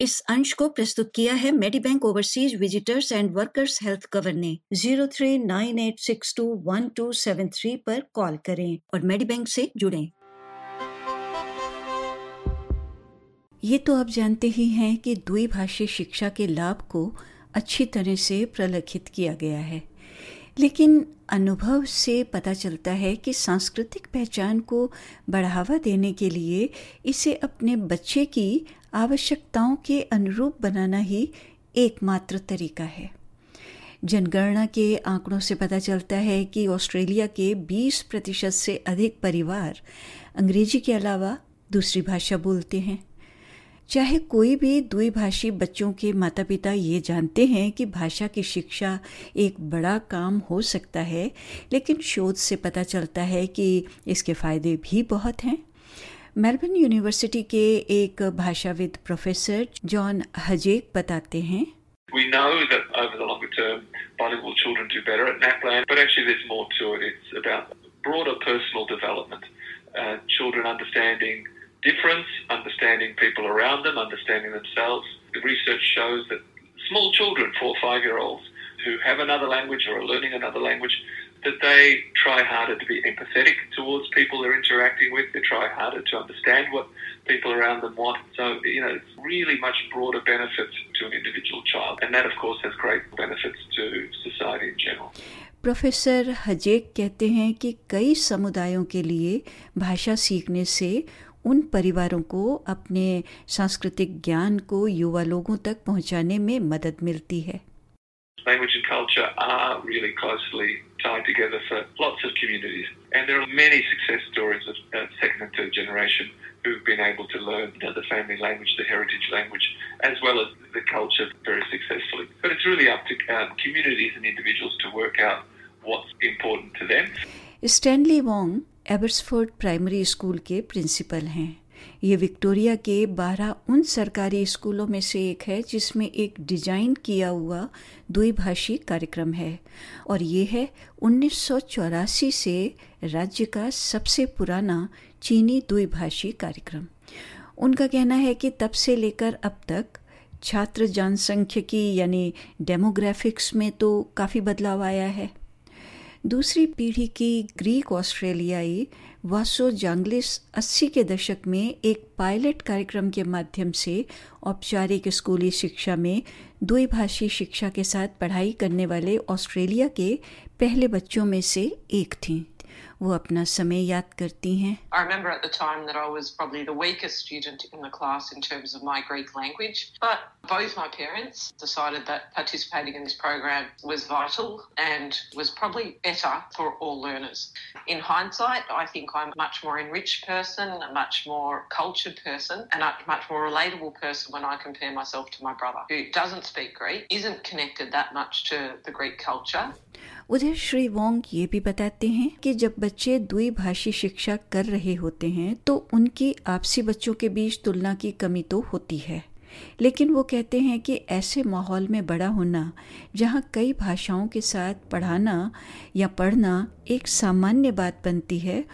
इस अंश को प्रस्तुत किया है Medibank overseas visitors and workers health cover ने। Zero three nine eight six two one two seven three पर कॉल करें और मेडी बैंक से जुड़ें। ये तो आप जानते ही हैं कि द्विभाषी शिक्षा के लाभ को अच्छी तरह से प्रलेखित किया गया है। लेकिन अनुभव से पता चलता है कि सांस्कृतिक पहचान को बढ़ावा देने के लिए इसे अपने बच्चे की आवश्यकताओं के अनुरूप बनाना ही एकमात्र तरीका है। जनगणना के आंकड़ों से पता चलता है कि ऑस्ट्रेलिया के 20 प्रतिशत से अधिक परिवार अंग्रेज़ी के अलावा दूसरी भाषा बोलते हैं। चाहे कोई भी द्विभाषी बच्चों के माता पिता ये जानते हैं कि भाषा की शिक्षा एक बड़ा काम हो सकता है, लेकिन शोध से पता चलता है कि इसके फ़ायदे भी बहुत हैं। मेलबर्न यूनिवर्सिटी के एक भाषाविद प्रोफेसर जॉन हजेक बताते हैं We know that over the longer term, bilingual children do better at NAPLAN, but actually there's more to it. It's about broader personal development. Uh, children understanding difference, understanding people around them, understanding themselves. The research shows that small children, four or five year olds, who have another language or are learning another language, that they try harder to be empathetic towards people they're interacting with. They try harder to understand what people around them want. So, you know, it's really much broader benefits to an individual child. And that, of course, has great benefits to society in general. Professor Hajek कहते हैं कि कई समुदायों के लिए भाषा सीखने से उन परिवारों को अपने सांस्कृतिक ज्ञान को युवा लोगों तक पहुंचाने में मदद मिलती है Language and culture are really closely tied together for lots of communities. And there are many success stories of uh, second and third generation who've been able to learn you know, the family language, the heritage language, as well as the culture very successfully. But it's really up to um, communities and individuals to work out what's important to them. Stanley Wong Abbotsford primary school के principal हैं ये Victoria के बारह उन सरकारी स्कूलों में से एक है जिसमें एक डिज़ाइन किया हुआ द्विभाषी कार्यक्रम है और ये है उन्नीस सौ चौरासी से राज्य का सबसे पुराना चीनी द्विभाषी कार्यक्रम। उनका कहना है कि तब से लेकर अब तक छात्र जनसंख्यिकी यानी डेमोग्राफिक्स में तो काफ़ी बदलाव आया है। दूसरी पीढ़ी की ग्रीक ऑस्ट्रेलियाई वासो जांगलिस 80 के दशक में एक पायलट कार्यक्रम के माध्यम से औपचारिक स्कूली शिक्षा में द्विभाषी शिक्षा के साथ पढ़ाई करने वाले ऑस्ट्रेलिया के पहले बच्चों में से एक थीं। वो अपना समय याद करती हैं I remember at the time that I was probably the weakest student in the class in terms of my Greek language, but both my parents decided that participating in this program was vital and was probably better for all learners. In hindsight, I think I'm a much more enriched person, a much more cultured person, and a much more relatable person when I compare myself to my brother, who doesn't speak Greek, isn't connected that much to the Greek culture. उधर Shri Wong ये भी बताते हैं कि जब बच्चे द्विभाषी शिक्षा कर रहे होते हैं तो उनकी आपसी बच्चों के बीच तुलना की कमी तो होती है लेकिन वो कहते हैं कि ऐसे माहौल में बड़ा होना, जहाँ कई भाषाओं के साथ पढ़ाना या पढ़ना एक सामान्य बात बनती है,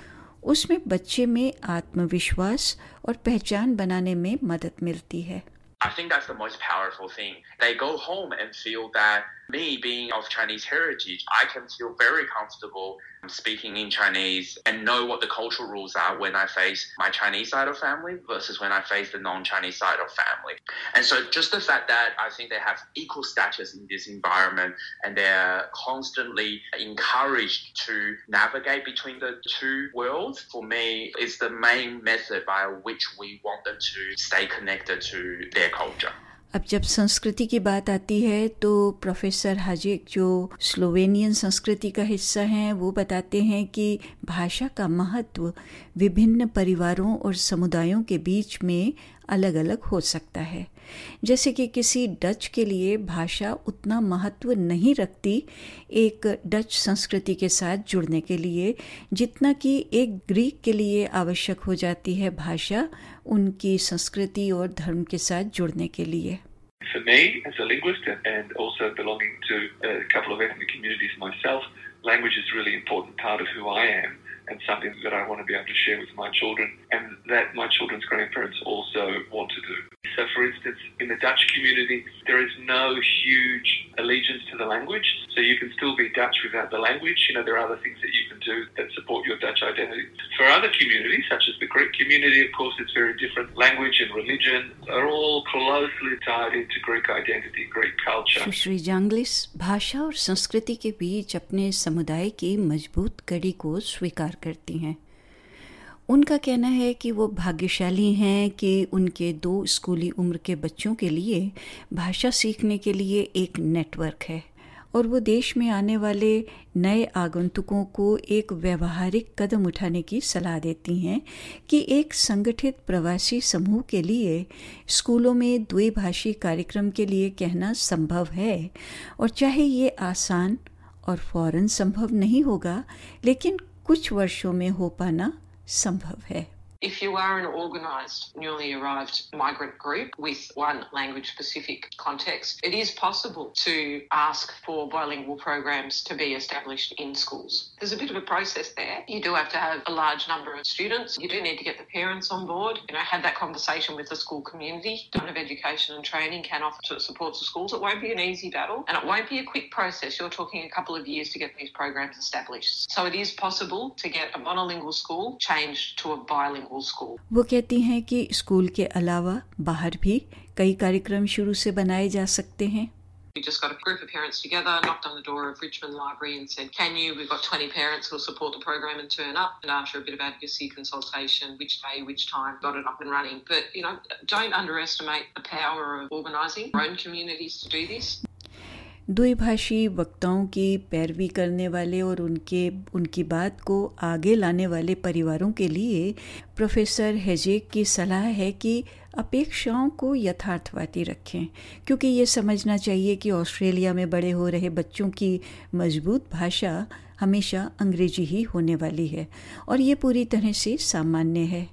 उसमें बच्चे में आत्मविश्वास और पहचान बनाने में मदद मिलती है I think that's the most powerful thing. They go home and feel that me being of Chinese heritage, I can feel very comfortable speaking in Chinese and know what the cultural rules are when I face my Chinese side of family versus when I face the non-Chinese side of family. And so just the fact that I think they have equal status in this environment and they're constantly encouraged to navigate between the two worlds, for me, is the main method by which we want them to stay connected to their culture. अब जब संस्कृति की बात आती है तो professor Hazik जो Slovenian संस्कृति का हिस्सा हैं, वो बताते हैं कि भाषा का महत्व विभिन्न परिवारों और समुदायों के बीच में अलग अलग हो सकता है। जैसे कि किसी डच के लिए भाषा उतना महत्व नहीं रखती एक डच संस्कृति के साथ जुड़ने के लिए, जितना कि एक ग्रीक के लिए आवश्यक हो जाती है भाषा उनकी संस्कृति और धर्म के साथ जुड़ने के लिए। For me, as a linguist and also belonging to a couple of ethnic communities myself, language is a really important part of who I am. and something that I want to be able to share with my children and that my children's grandparents also want to do. So, for instance, in the Dutch community, there is no huge allegiance to the language. So, you can still be Dutch without the language. You know, there are other things that you do that support your Dutch identity. For other communities, such as the Greek community, of course, it's very different. Language and religion are all closely tied into Greek identity, Greek culture. सुश्री जांग्लिस भाषा और संस्कृति के बीच अपने समुदाय की मज़बूत कड़ी को स्वीकार करती हैं उनका कहना है कि वो भाग्यशाली हैं कि उनके दो स्कूली उम्र के बच्चों के लिए भाषा सीखने के लिए एक नेटवर्क है और वो देश में आने वाले नए आगंतुकों को एक व्यवहारिक कदम उठाने की सलाह देती हैं कि एक संगठित प्रवासी समूह के लिए स्कूलों में द्विभाषी कार्यक्रम के लिए कहना संभव है। और चाहे ये आसान और फ़ौरन संभव नहीं होगा, लेकिन कुछ वर्षों में हो पाना संभव है। If you are an organised, newly arrived migrant group with one language specific context, it is possible to ask for bilingual programs to be established in schools. There's a bit of a process there. You do have to have a large number of students. You do need to get the parents on board, you know, have that conversation with the school community. Department of Education and Training can offer to support the schools. It won't be an easy battle and it won't be a quick process. You're talking a couple of years to get these programs established. So it is possible to get a monolingual school changed to a bilingual. वो कहती हैं कि school के अलावा बाहर भी कई कार्यक्रम शुरू से बनाए जा सकते हैं We just got a group of parents together, knocked on the door of Richmond Library and said, Can you? We've got 20 parents who'll support the program and turn up. And after a bit of advocacy consultation, which day, which time, got it up and running. But, you know, don't underestimate the power of organising your own communities to do this. द्विभाषी वक्ताओं की पैरवी करने वाले और उनके, उनकी बात को आगे लाने वाले परिवारों के लिए प्रोफेसर हेजेक की सलाह है कि अपेक्षाओं को यथार्थवादी रखें, क्योंकि ये समझना चाहिए कि ऑस्ट्रेलिया में बड़े हो रहे बच्चों की मज़बूत भाषा हमेशा अंग्रेज़ी ही होने वाली है और ये पूरी तरह से सामान्य है।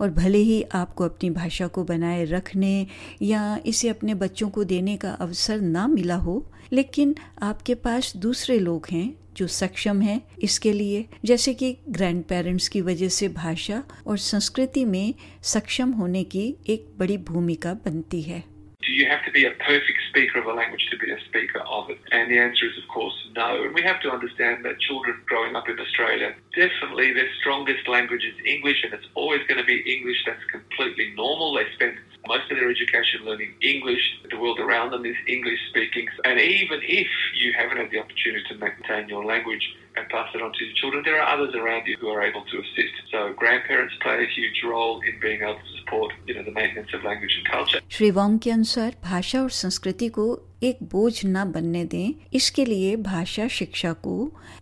और भले ही आपको अपनी भाषा को बनाए रखने या इसे अपने बच्चों को देने का अवसर ना मिला हो, लेकिन आपके पास दूसरे लोग हैं जो सक्षम हैं इसके लिए। जैसे कि ग्रैंड पेरेंट्स की वजह से भाषा और संस्कृति में सक्षम होने की एक बड़ी भूमिका बनती है। You have to be a perfect speaker of a language to be a speaker of it? And the answer is, of course, no. And we have to understand that children growing up in Australia, definitely their strongest language is English, and it's always going to be English. That's completely normal. They spend most of their education learning English. The world around them is English speaking. And even if you haven't had the opportunity to maintain your language and pass it on to your children, there are others around you who are able to assist. So grandparents play a huge role in being able to support, you know, the maintenance of language and culture. Shri Wong के अनुसार भाषा और संस्कृति को एक बोझ न बनने दें इसके लिए भाषा शिक्षा को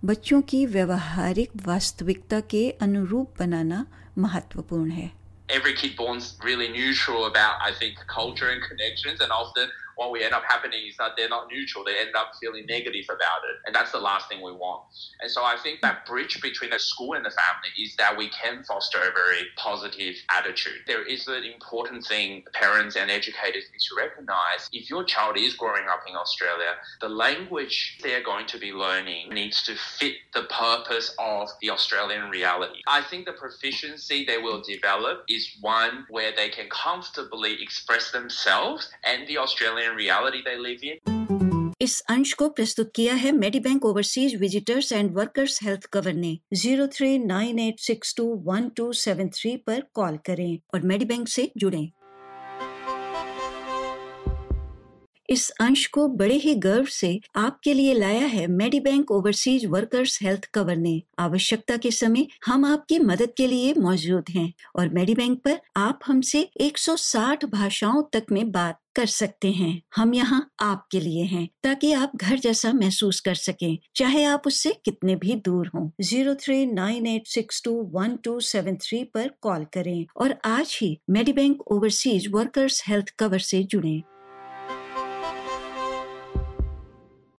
बच्चों की व्यवहारिक वास्तविकता के अनुरूप बनाना महत्वपूर्ण है every kid born's really neutral about, I think, culture and connections. And often what we end up happening is that they're not neutral. They end up feeling negative about it. And that's the last thing we want. And so I think that bridge between the school and the family is that we can foster a very positive attitude. There is an important thing parents and educators need to recognize. If your child is growing up in Australia, the language they're going to be learning needs to fit the purpose of the Australian reality. I think the proficiency they will develop is one where they can comfortably express themselves and the Australian reality they live in. इस अंश को प्रस्तुत किया है Medibank overseas visitors and workers health cover ने zero three nine eight six two one two seven three पर call करें और मेडी बैंक से जुड़ें इस अंश को बड़े ही गर्व से आपके लिए लाया है Medibank overseas workers health cover ने आवश्यकता के समय हम आपकी मदद के लिए मौजूद हैं और मेडी बैंक पर आप हमसे 160 भाषाओं तक में बात कर सकते हैं। हम यहाँ आपके लिए हैं, ताकि आप घर जैसा महसूस कर सकें, चाहे आप उससे कितने भी दूर हों। Zero three nine eight six two one two seven three पर कॉल करें और आज ही Medibank overseas workers health cover से जुड़ें।